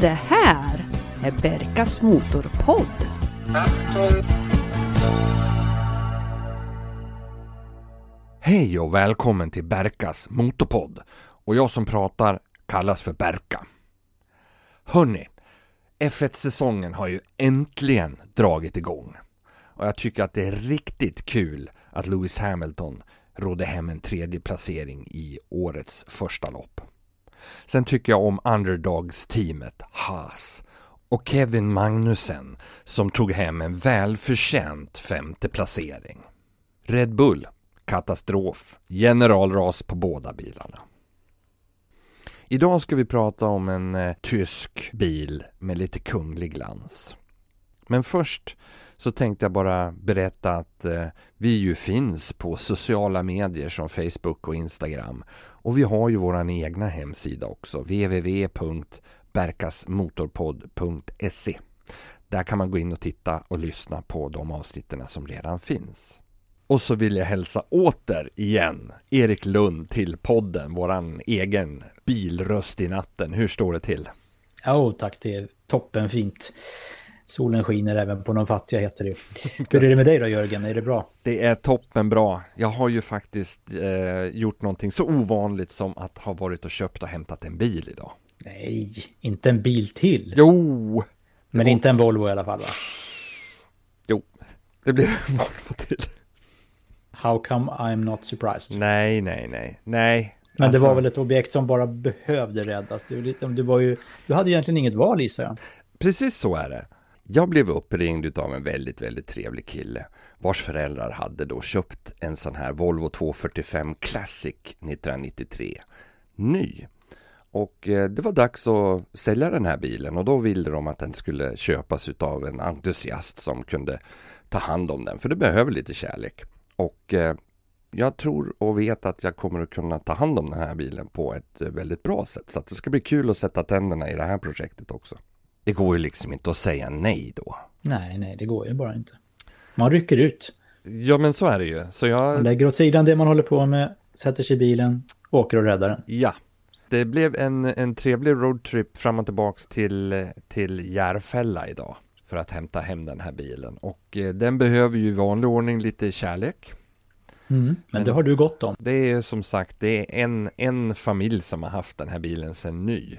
Det här är Berkas Motorpodd. Hej och välkommen till Berkas Motorpodd. Och jag som pratar kallas för Berka. Hörni, F1-säsongen har ju äntligen dragit igång. Och jag tycker att det är riktigt kul att Lewis Hamilton rådde hem en tredje placering i årets första lopp. Sen tycker jag om underdogs-teamet Haas och Kevin Magnussen som tog hem en välförtjänt femte placering. Red Bull, katastrof, generalras på båda bilarna. Idag ska vi prata om en eh, tysk bil med lite kunglig glans. Men först så tänkte jag bara berätta att eh, vi ju finns på sociala medier som Facebook och Instagram. Och vi har ju våran egna hemsida också, www.berkasmotorpodd.se. Där kan man gå in och titta och lyssna på de avsnitten som redan finns. Och så vill jag hälsa åter igen Erik Lund till podden, våran egen bilröst i natten. Hur står det till? Ja, oh, tack. Det är toppen fint. Solen skiner även på de fattiga heter det Hur är det med dig då Jörgen? Är det bra? Det är toppen bra. Jag har ju faktiskt eh, gjort någonting så ovanligt som att ha varit och köpt och hämtat en bil idag. Nej, inte en bil till. Jo! Men var... inte en Volvo i alla fall va? Jo, det blev en Volvo till. How come I'm not surprised? Nej, nej, nej, nej. Men alltså... det var väl ett objekt som bara behövde räddas. Du, du, var ju, du hade egentligen inget val gissar jag. Precis så är det. Jag blev uppringd av en väldigt, väldigt trevlig kille vars föräldrar hade då köpt en sån här Volvo 245 Classic 1993. Ny. Och eh, det var dags att sälja den här bilen och då ville de att den skulle köpas av en entusiast som kunde ta hand om den. För det behöver lite kärlek. Och eh, jag tror och vet att jag kommer att kunna ta hand om den här bilen på ett eh, väldigt bra sätt. Så att det ska bli kul att sätta tänderna i det här projektet också. Det går ju liksom inte att säga nej då. Nej, nej, det går ju bara inte. Man rycker ut. Ja, men så är det ju. Så jag... Man lägger åt sidan det man håller på med, sätter sig i bilen, åker och räddar den. Ja. Det blev en, en trevlig roadtrip fram och tillbaks till, till Järfälla idag för att hämta hem den här bilen. Och eh, den behöver ju i vanlig ordning lite kärlek. Mm, men, men det har du gott om. Det är som sagt, det är en, en familj som har haft den här bilen sedan ny.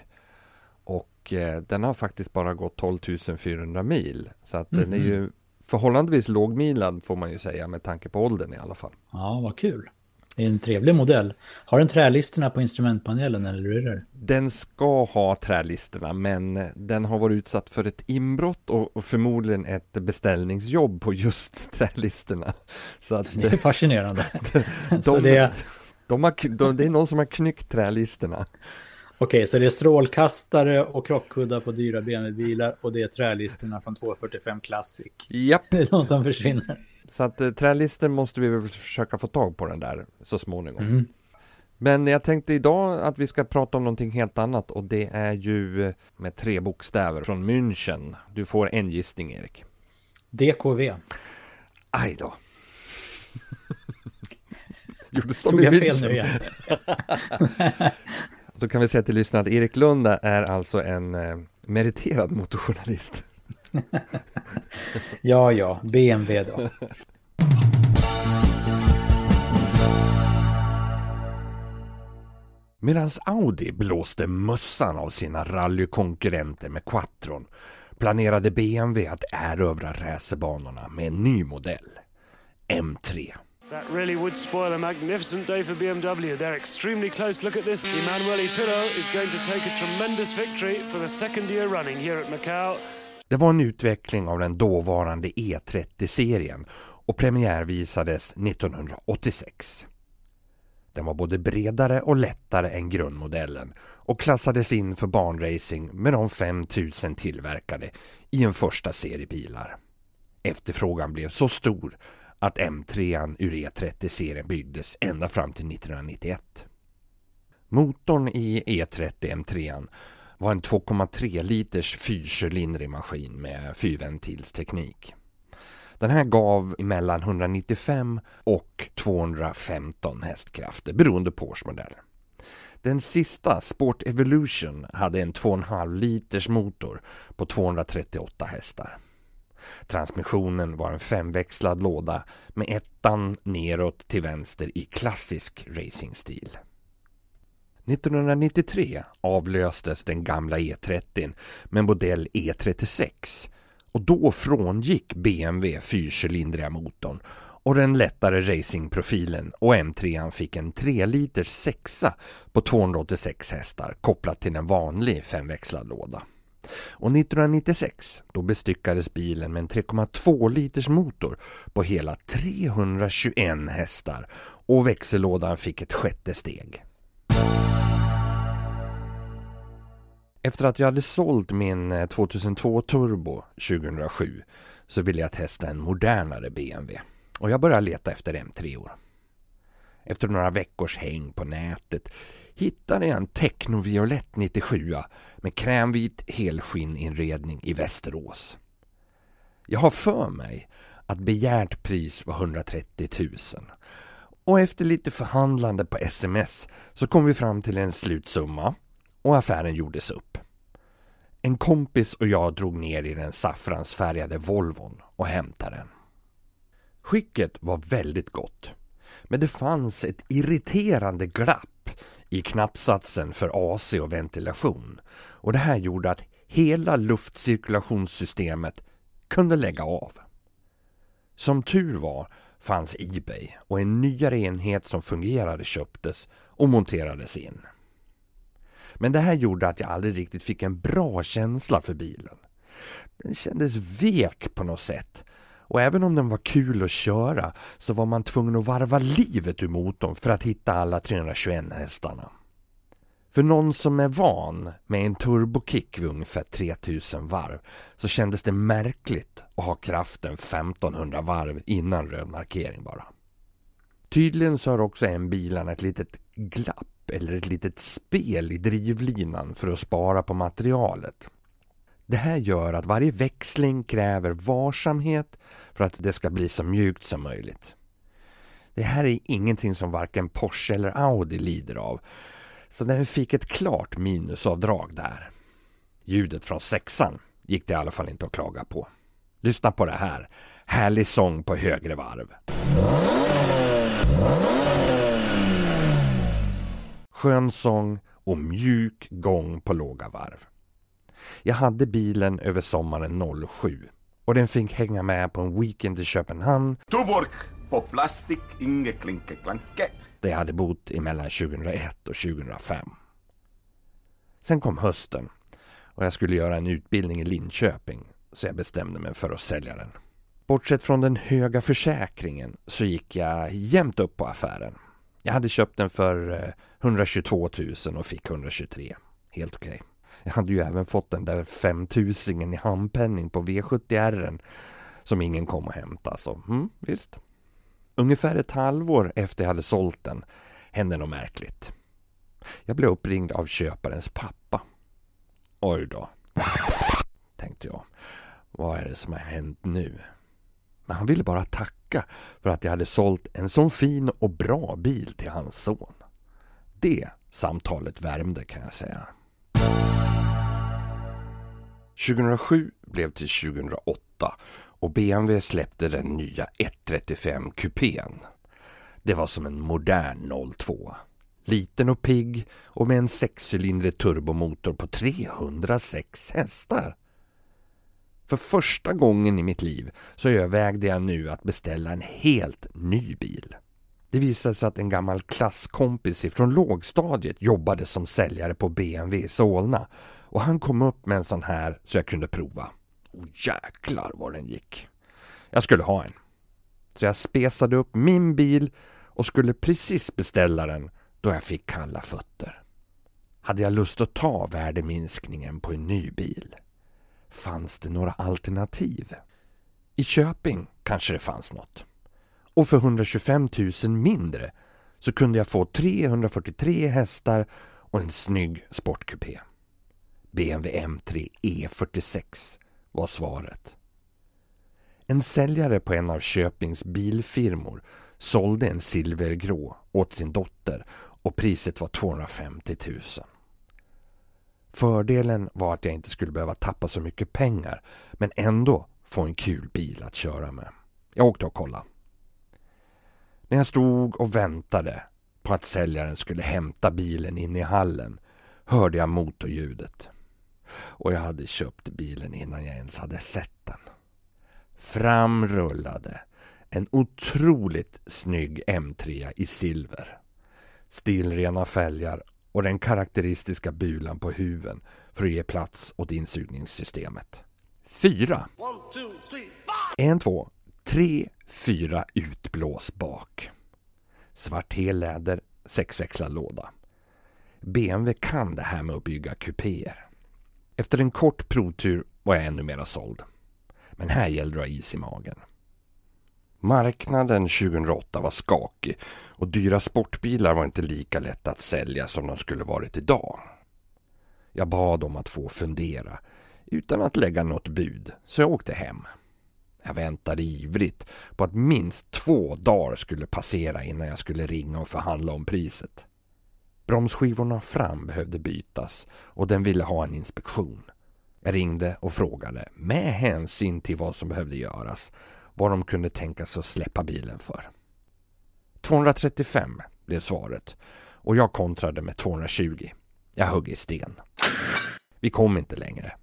Och eh, den har faktiskt bara gått 12 400 mil. Så att mm. den är ju förhållandevis lågmilad får man ju säga med tanke på åldern i alla fall. Ja, vad kul. Det är en trevlig modell. Har den trälisterna på instrumentpanelen eller hur är det? Den ska ha trälisterna men den har varit utsatt för ett inbrott och, och förmodligen ett beställningsjobb på just trälisterna. Så att, det är fascinerande. de, de, det... De har, de, det är någon som har knyckt trälisterna. Okej, så det är strålkastare och krockkuddar på dyra BMW-bilar och det är trälisterna från 245 Classic. Japp. Det är de som försvinner. Så att eh, trälister måste vi väl försöka få tag på den där så småningom. Mm. Men jag tänkte idag att vi ska prata om någonting helt annat och det är ju med tre bokstäver från München. Du får en gissning Erik. DKV. Aj då. Gjorde Tog jag fel nu igen? Då kan vi säga till lyssnarna att Erik Lund är alltså en eh, meriterad motorjournalist. ja, ja, BMW då. Medan Audi blåste mössan av sina rallykonkurrenter med Quattron planerade BMW att erövra racerbanorna med en ny modell, M3. That really would spoil a magnificent day for BMW. They're extremely close. Look at this. Emanuele Pirro is going to take a tremendous victory for the second year running here at Macau. Det var en utveckling av den dåvarande E30-serien och premiärvisades 1986. Den var både bredare och lättare än grundmodellen och klassades in för banracing med de 5000 tillverkade i en första serie bilar. Efterfrågan blev så stor att M3 ur E30-serien byggdes ända fram till 1991. Motorn i E30 M3 var en 2,3 liters fyrcylindrig maskin med fyrventilsteknik. Den här gav mellan 195 och 215 hästkrafter beroende på årsmodell. Den sista, Sport Evolution, hade en 2,5 liters motor på 238 hästar. Transmissionen var en femväxlad låda med ettan neråt till vänster i klassisk racingstil. 1993 avlöstes den gamla E30 med modell E36 och då frångick BMW fyrcylindriga motorn och den lättare racingprofilen och M3 fick en 3 liters sexa på 286 hästar kopplat till en vanlig femväxlad låda. Och 1996 då bestyckades bilen med en 3,2 liters motor på hela 321 hästar och växellådan fick ett sjätte steg. Efter att jag hade sålt min eh, 2002 Turbo 2007 så ville jag testa en modernare BMW och jag började leta efter M3-or. Efter några veckors häng på nätet hittade jag en Technoviolett 97 med krämvit helskinninredning i Västerås. Jag har för mig att begärt pris var 130 000 och efter lite förhandlande på sms så kom vi fram till en slutsumma och affären gjordes upp. En kompis och jag drog ner i den saffransfärgade Volvon och hämtade den. Skicket var väldigt gott. Men det fanns ett irriterande glapp i knappsatsen för AC och ventilation. Och det här gjorde att hela luftcirkulationssystemet kunde lägga av. Som tur var fanns Ebay och en nyare enhet som fungerade köptes och monterades in. Men det här gjorde att jag aldrig riktigt fick en bra känsla för bilen. Den kändes vek på något sätt. Och även om den var kul att köra så var man tvungen att varva livet ur motorn för att hitta alla 321 hästarna. För någon som är van med en turbokick vid ungefär 3000 varv så kändes det märkligt att ha kraften 1500 varv innan röd markering bara. Tydligen så har också en bilarna ett litet glapp eller ett litet spel i drivlinan för att spara på materialet. Det här gör att varje växling kräver varsamhet för att det ska bli så mjukt som möjligt. Det här är ingenting som varken Porsche eller Audi lider av, så den fick ett klart minusavdrag där. Ljudet från sexan gick det i alla fall inte att klaga på. Lyssna på det här. Härlig sång på högre varv. Skön sång och mjuk gång på låga varv. Jag hade bilen över sommaren 07 och den fick hänga med på en weekend i Köpenhamn. Tuborg på plastik, inge klinke klanke. Där jag hade bott mellan 2001 och 2005. Sen kom hösten och jag skulle göra en utbildning i Linköping så jag bestämde mig för att sälja den. Bortsett från den höga försäkringen så gick jag jämnt upp på affären. Jag hade köpt den för 122 eh, 000 och fick 123. Helt okej. Okay. Jag hade ju även fått den där 5000 i handpenning på V70R som ingen kom och hämtade, Så mm, visst. Ungefär ett halvår efter jag hade sålt den hände något märkligt. Jag blev uppringd av köparens pappa. Oj då, tänkte jag. Vad är det som har hänt nu? Men han ville bara tacka för att jag hade sålt en sån fin och bra bil till hans son. Det samtalet värmde kan jag säga. 2007 blev till 2008 och BMW släppte den nya 135 kupén. Det var som en modern 02. Liten och pigg och med en sexcylindrig turbomotor på 306 hästar. För första gången i mitt liv så övervägde jag nu att beställa en helt ny bil. Det visade sig att en gammal klasskompis från lågstadiet jobbade som säljare på BMW i Solna och han kom upp med en sån här så jag kunde prova. Och jäklar vad den gick. Jag skulle ha en. Så jag spesade upp min bil och skulle precis beställa den då jag fick kalla fötter. Hade jag lust att ta värdeminskningen på en ny bil? Fanns det några alternativ? I Köping kanske det fanns något. Och för 125 000 mindre så kunde jag få 343 hästar och en snygg sportkupé. BMW M3 E46 var svaret. En säljare på en av Köpings bilfirmor sålde en silvergrå åt sin dotter och priset var 250 000. Fördelen var att jag inte skulle behöva tappa så mycket pengar men ändå få en kul bil att köra med. Jag åkte och kollade. När jag stod och väntade på att säljaren skulle hämta bilen in i hallen hörde jag motorljudet. Och jag hade köpt bilen innan jag ens hade sett den. Fram rullade en otroligt snygg M3 i silver. Stilrena fälgar och den karaktäristiska bulan på huven för att ge plats åt insugningssystemet. Fyra. En, två, tre, fyra utblås bak. Svart helläder, sexväxlad låda. BMW kan det här med att bygga kupéer. Efter en kort provtur var jag ännu mera såld. Men här gällde det att ha is i magen. Marknaden 2008 var skakig och dyra sportbilar var inte lika lätta att sälja som de skulle varit idag. Jag bad om att få fundera utan att lägga något bud, så jag åkte hem. Jag väntade ivrigt på att minst två dagar skulle passera innan jag skulle ringa och förhandla om priset. Bromsskivorna fram behövde bytas och den ville ha en inspektion. Jag ringde och frågade, med hänsyn till vad som behövde göras, vad de kunde tänka sig att släppa bilen för. 235 blev svaret och jag kontrade med 220. Jag högg i sten. Vi kom inte längre.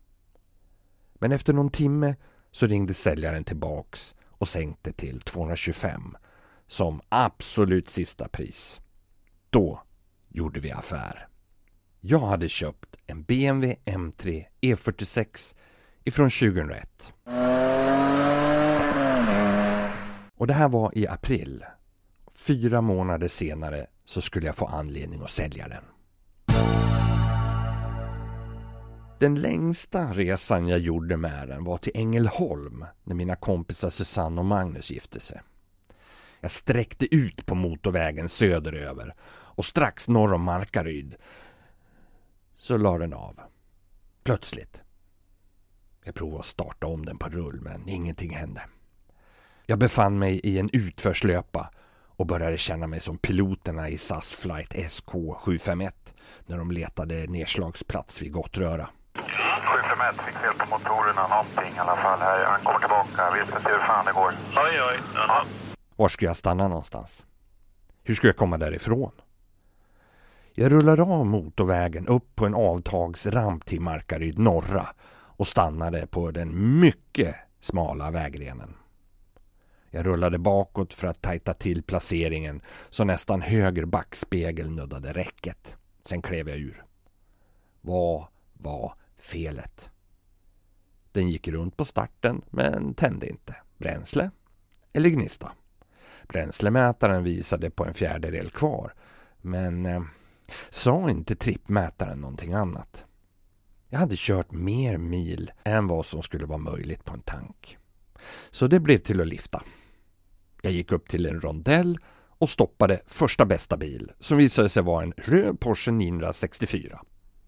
Men efter någon timme så ringde säljaren tillbaks och sänkte till 225 som absolut sista pris. Då gjorde vi affär. Jag hade köpt en BMW M3 E46 ifrån 2001. Och det här var i april. Fyra månader senare så skulle jag få anledning att sälja den. Den längsta resan jag gjorde med den var till Ängelholm när mina kompisar Susanne och Magnus gifte sig. Jag sträckte ut på motorvägen söderöver och strax norr om Markaryd så la den av. Plötsligt. Jag provade att starta om den på rull men ingenting hände. Jag befann mig i en utförslöpa och började känna mig som piloterna i SAS flight SK751 när de letade nedslagsplats vid Gottröra. 751 fick fel på motorerna, någonting i alla fall. Här, han kommer tillbaka, vet inte hur fan det går. Oj, oj. Ja. Var skulle jag stanna någonstans? Hur skulle jag komma därifrån? Jag rullade av motorvägen upp på en avtagsramp till Markaryd norra och stannade på den mycket smala vägrenen. Jag rullade bakåt för att tajta till placeringen så nästan höger backspegel nuddade räcket. Sen klev jag ur. Vad var felet? Den gick runt på starten men tände inte. Bränsle eller gnista? Bränslemätaren visade på en fjärdedel kvar men eh, sa inte trippmätaren någonting annat. Jag hade kört mer mil än vad som skulle vara möjligt på en tank. Så det blev till att lifta. Jag gick upp till en rondell och stoppade första bästa bil som visade sig vara en röd Porsche 964.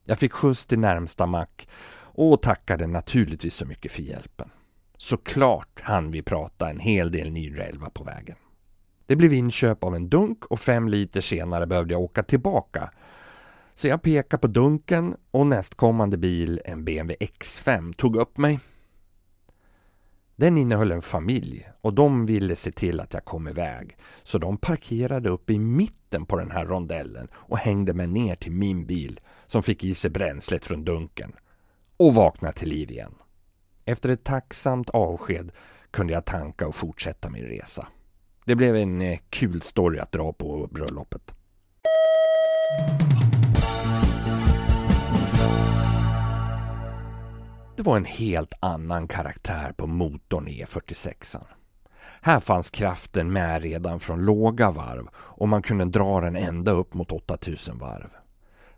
Jag fick skjuts till närmsta mack och tackade naturligtvis så mycket för hjälpen. Såklart hann vi prata en hel del 911 på vägen. Det blev inköp av en dunk och fem liter senare behövde jag åka tillbaka. Så jag pekade på dunken och nästkommande bil, en BMW X5, tog upp mig. Den innehöll en familj och de ville se till att jag kom iväg. Så de parkerade upp i mitten på den här rondellen och hängde mig ner till min bil som fick i sig bränslet från dunken och vaknade till liv igen. Efter ett tacksamt avsked kunde jag tanka och fortsätta min resa. Det blev en eh, kul story att dra på bröllopet. Det var en helt annan karaktär på motorn i E46. Här fanns kraften med redan från låga varv och man kunde dra den ända upp mot 8000 varv.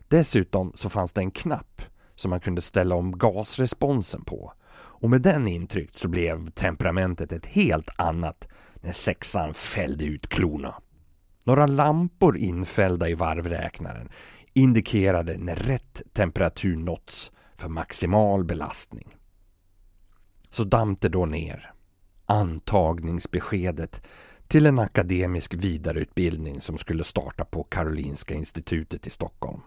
Dessutom så fanns det en knapp som man kunde ställa om gasresponsen på. Och med den intryckt så blev temperamentet ett helt annat när sexan fällde ut klorna. Några lampor infällda i varvräknaren indikerade när rätt temperatur nåtts för maximal belastning. Så damp det då ner. Antagningsbeskedet till en akademisk vidareutbildning som skulle starta på Karolinska institutet i Stockholm.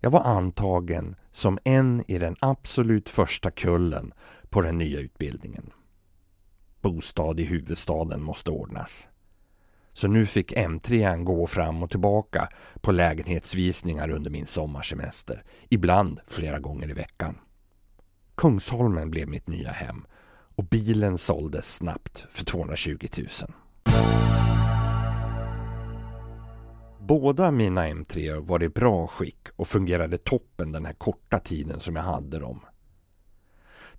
Jag var antagen som en i den absolut första kullen på den nya utbildningen. Bostad i huvudstaden måste ordnas. Så nu fick M3 gå fram och tillbaka på lägenhetsvisningar under min sommarsemester. Ibland flera gånger i veckan. Kungsholmen blev mitt nya hem och bilen såldes snabbt för 220 000. Båda mina M3 var i bra skick och fungerade toppen den här korta tiden som jag hade dem.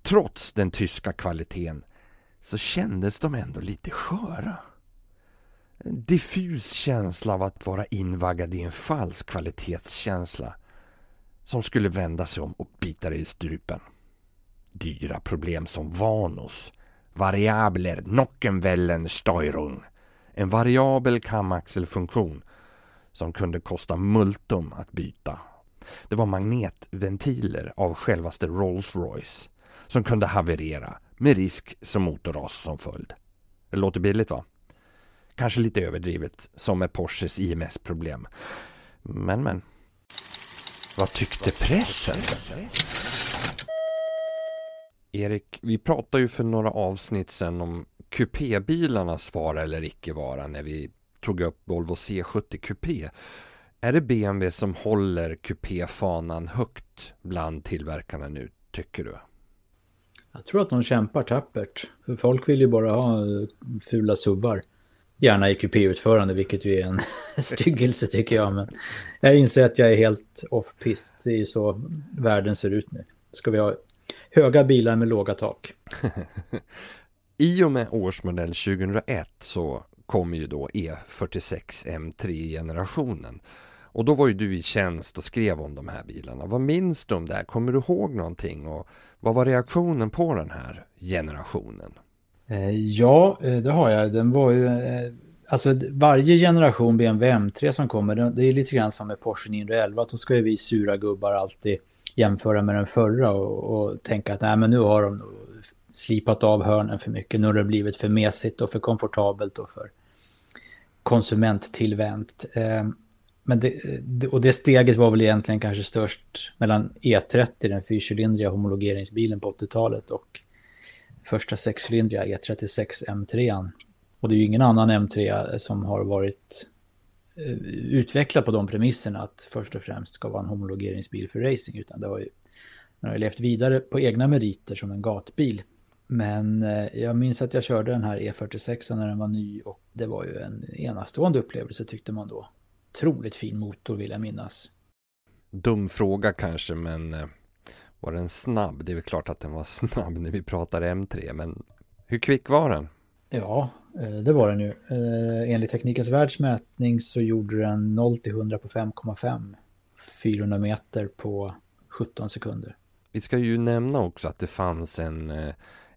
Trots den tyska kvaliteten så kändes de ändå lite sköra. En diffus känsla av att vara invaggad i en falsk kvalitetskänsla som skulle vända sig om och bita dig i strupen. Dyra problem som Vanos, variabler, Nockenwellen, Steuerung, en variabel kamaxelfunktion som kunde kosta multum att byta. Det var magnetventiler av självaste Rolls-Royce som kunde haverera med risk som motorras som följd. Det låter billigt va? Kanske lite överdrivet som med Porsches IMS-problem. Men men. Vad tyckte pressen? Erik, vi pratade ju för några avsnitt sedan om kupébilarnas vara eller icke vara när vi tog upp Volvo C70 Coupé. Är det BMW som håller kupéfanan högt bland tillverkarna nu, tycker du? Jag tror att de kämpar tappert. För folk vill ju bara ha eh, fula subbar. Gärna i kupéutförande, vilket ju är en styggelse tycker jag. Men jag inser att jag är helt off-pist. Det är ju så världen ser ut nu. Ska vi ha höga bilar med låga tak. I och med årsmodell 2001 så kommer ju då E46 M3-generationen. Och då var ju du i tjänst och skrev om de här bilarna. Vad minns du om det här? Kommer du ihåg någonting? Och vad var reaktionen på den här generationen? Eh, ja, eh, det har jag. Den var ju... Eh, alltså varje generation BMW M3 som kommer, det är lite grann som med Porsche 911. Då ska ju vi sura gubbar alltid jämföra med den förra och, och tänka att nej men nu har de slipat av hörnen för mycket. Nu har det blivit för mesigt och för komfortabelt och för konsumenttillvänt. Men det, och det steget var väl egentligen kanske störst mellan E30, den fyrcylindriga homologeringsbilen på 80-talet och första sexcylindriga E36 M3. Och det är ju ingen annan M3 som har varit eh, utvecklad på de premisserna att först och främst ska vara en homologeringsbil för racing, utan det har ju, den har ju levt vidare på egna meriter som en gatbil. Men eh, jag minns att jag körde den här E46 när den var ny och det var ju en enastående upplevelse tyckte man då. Otroligt fin motor vill jag minnas. Dum fråga kanske men eh, var den snabb? Det är väl klart att den var snabb när vi pratar M3 men hur kvick var den? Ja, eh, det var den ju. Enligt Teknikens världsmätning så gjorde den 0 till 100 på 5,5. 400 meter på 17 sekunder. Vi ska ju nämna också att det fanns en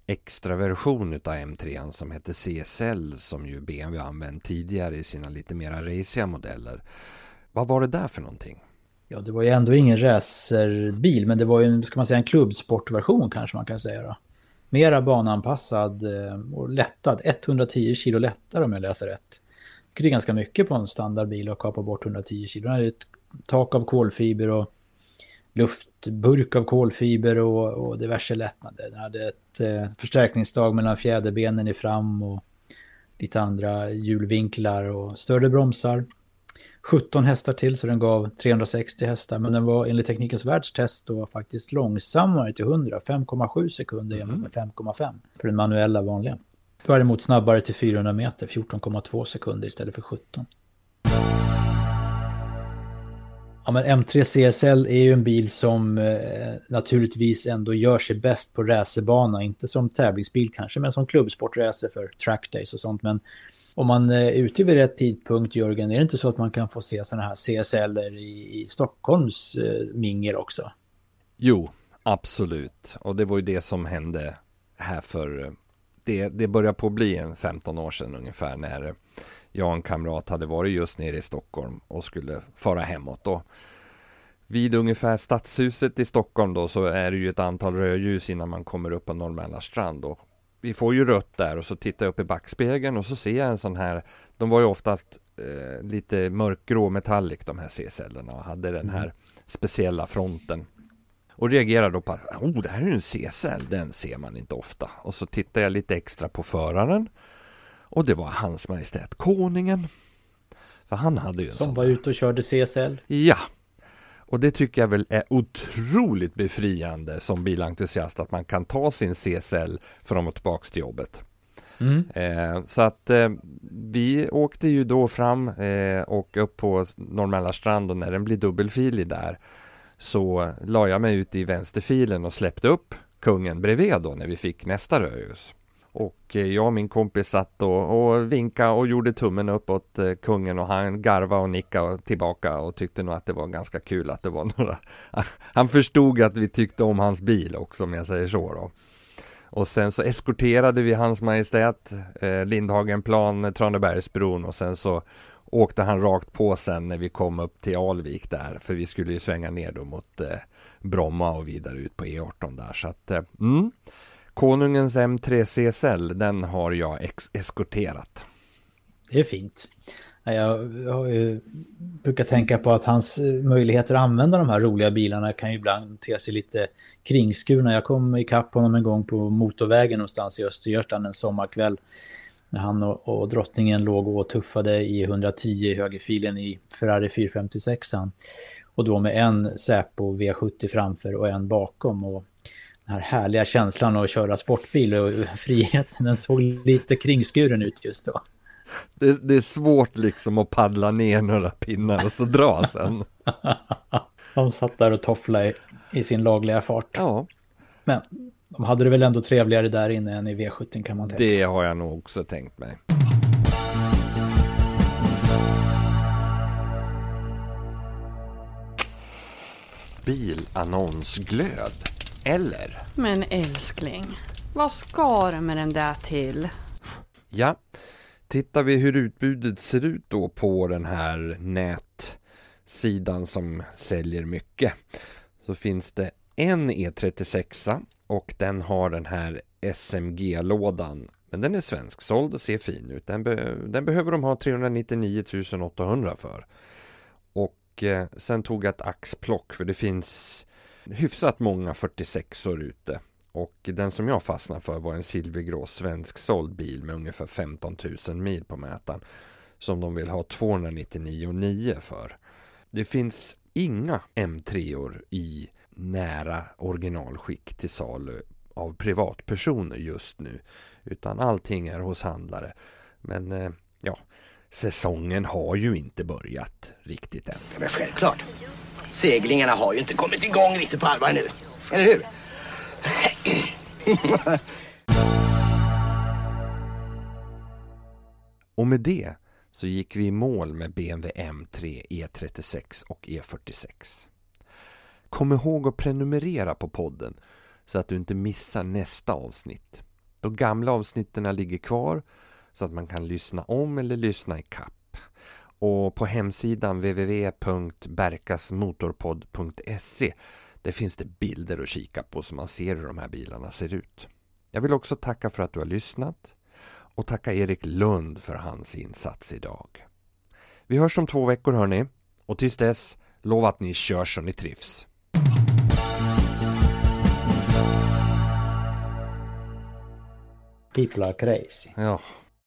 extra version utav M3 som heter CSL som ju BMW använt tidigare i sina lite mera raciga modeller. Vad var det där för någonting? Ja, det var ju ändå ingen racerbil, men det var ju en, ska man säga, en klubbsportversion kanske man kan säga. Då. Mera bananpassad eh, och lättad, 110 kilo lättare om jag läser rätt. Det är ganska mycket på en standardbil att kapa bort 110 kilo. Den är ett tak av kolfiber och luftburk av kolfiber och, och diverse lättnader. Den hade ett eh, förstärkningsstag mellan fjäderbenen i fram och lite andra hjulvinklar och större bromsar. 17 hästar till så den gav 360 hästar men den var enligt Teknikens världstest då faktiskt långsammare till 100, 5,7 sekunder jämfört med 5,5 för den manuella vanliga. Däremot snabbare till 400 meter, 14,2 sekunder istället för 17. Ja, men M3 CSL är ju en bil som eh, naturligtvis ändå gör sig bäst på racerbana, inte som tävlingsbil kanske, men som klubbsportracer för trackdays och sånt. Men om man eh, är ute vid rätt tidpunkt, Jörgen, är det inte så att man kan få se sådana här CSL i, i Stockholms eh, mingel också? Jo, absolut. Och det var ju det som hände här för, eh, det, det börjar på att bli en 15 år sedan ungefär när jag och en kamrat hade varit just nere i Stockholm och skulle fara hemåt då. Vid ungefär Stadshuset i Stockholm då så är det ju ett antal rödljus innan man kommer upp på Norrmälarstrand och vi får ju rött där och så tittar jag upp i backspegeln och så ser jag en sån här, de var ju oftast eh, lite mörkgrå metallic de här C-cellerna och hade den här speciella fronten. Och reagerar då på att oh, det här är ju en C-cell, den ser man inte ofta. Och så tittar jag lite extra på föraren. Och det var Hans Majestät Konungen. För han hade ju en Som sån var ute och körde CSL. Ja. Och det tycker jag väl är otroligt befriande som bilentusiast att man kan ta sin CSL fram och tillbaks till jobbet. Mm. Eh, så att eh, vi åkte ju då fram eh, och upp på Norrmälarstrand och när den blir dubbelfilig där så la jag mig ut i vänsterfilen och släppte upp kungen bredvid då när vi fick nästa rödljus. Och eh, jag och min kompis satt och, och vinkade och gjorde tummen upp åt eh, kungen och han garvade och nickade tillbaka och tyckte nog att det var ganska kul att det var några Han förstod att vi tyckte om hans bil också om jag säger så då. Och sen så eskorterade vi Hans Majestät eh, Lindhagenplan, eh, Tranebergsbron och sen så åkte han rakt på sen när vi kom upp till Alvik där för vi skulle ju svänga ner då mot eh, Bromma och vidare ut på E18 där så att eh, mm. Konungens M3 CSL den har jag eskorterat. Det är fint. Jag jag brukar tänka på att hans eh, möjligheter att använda de här roliga bilarna kan ju ibland te sig lite kringskurna. Jag kom ikapp honom en gång på motorvägen någonstans i Östergötland en sommarkväll. När han och, och drottningen låg och tuffade i 110 i högerfilen i Ferrari 456. Och då med en Säpo V70 framför och en bakom. Och den här härliga känslan att köra sportbil och friheten, den såg lite kringskuren ut just då. Det, det är svårt liksom att paddla ner några pinnar och så dra sen. De satt där och tofflade i, i sin lagliga fart. Ja, Men de hade det väl ändå trevligare där inne än i V70 kan man tänka. det har jag nog också tänkt mig. Bilannonsglöd. Eller? Men älskling, vad ska du med den där till? Ja, tittar vi hur utbudet ser ut då på den här nätsidan som säljer mycket. Så finns det en E36 och den har den här SMG-lådan. Men den är svensksåld och ser fin ut. Den, be- den behöver de ha 399 800 för. Och eh, sen tog jag ett axplock för det finns hyfsat många 46 år ute. Och den som jag fastnade för var en silvergrå svensksåld bil med ungefär 15 000 mil på mätaren. Som de vill ha 299 för. Det finns inga M3or i nära originalskick till salu av privatpersoner just nu. Utan allting är hos handlare. Men eh, ja, säsongen har ju inte börjat riktigt än. Men självklart. Seglingarna har ju inte kommit igång riktigt på allvar nu. Eller hur? Och med det så gick vi i mål med BMW M3, E36 och E46. Kom ihåg att prenumerera på podden så att du inte missar nästa avsnitt. De gamla avsnitten ligger kvar så att man kan lyssna om eller lyssna i kapp. Och på hemsidan www.berkasmotorpodd.se där finns det bilder att kika på så man ser hur de här bilarna ser ut. Jag vill också tacka för att du har lyssnat och tacka Erik Lund för hans insats idag. Vi hörs om två veckor hörni och tills dess lova att ni kör så ni trivs. People are crazy. Ja,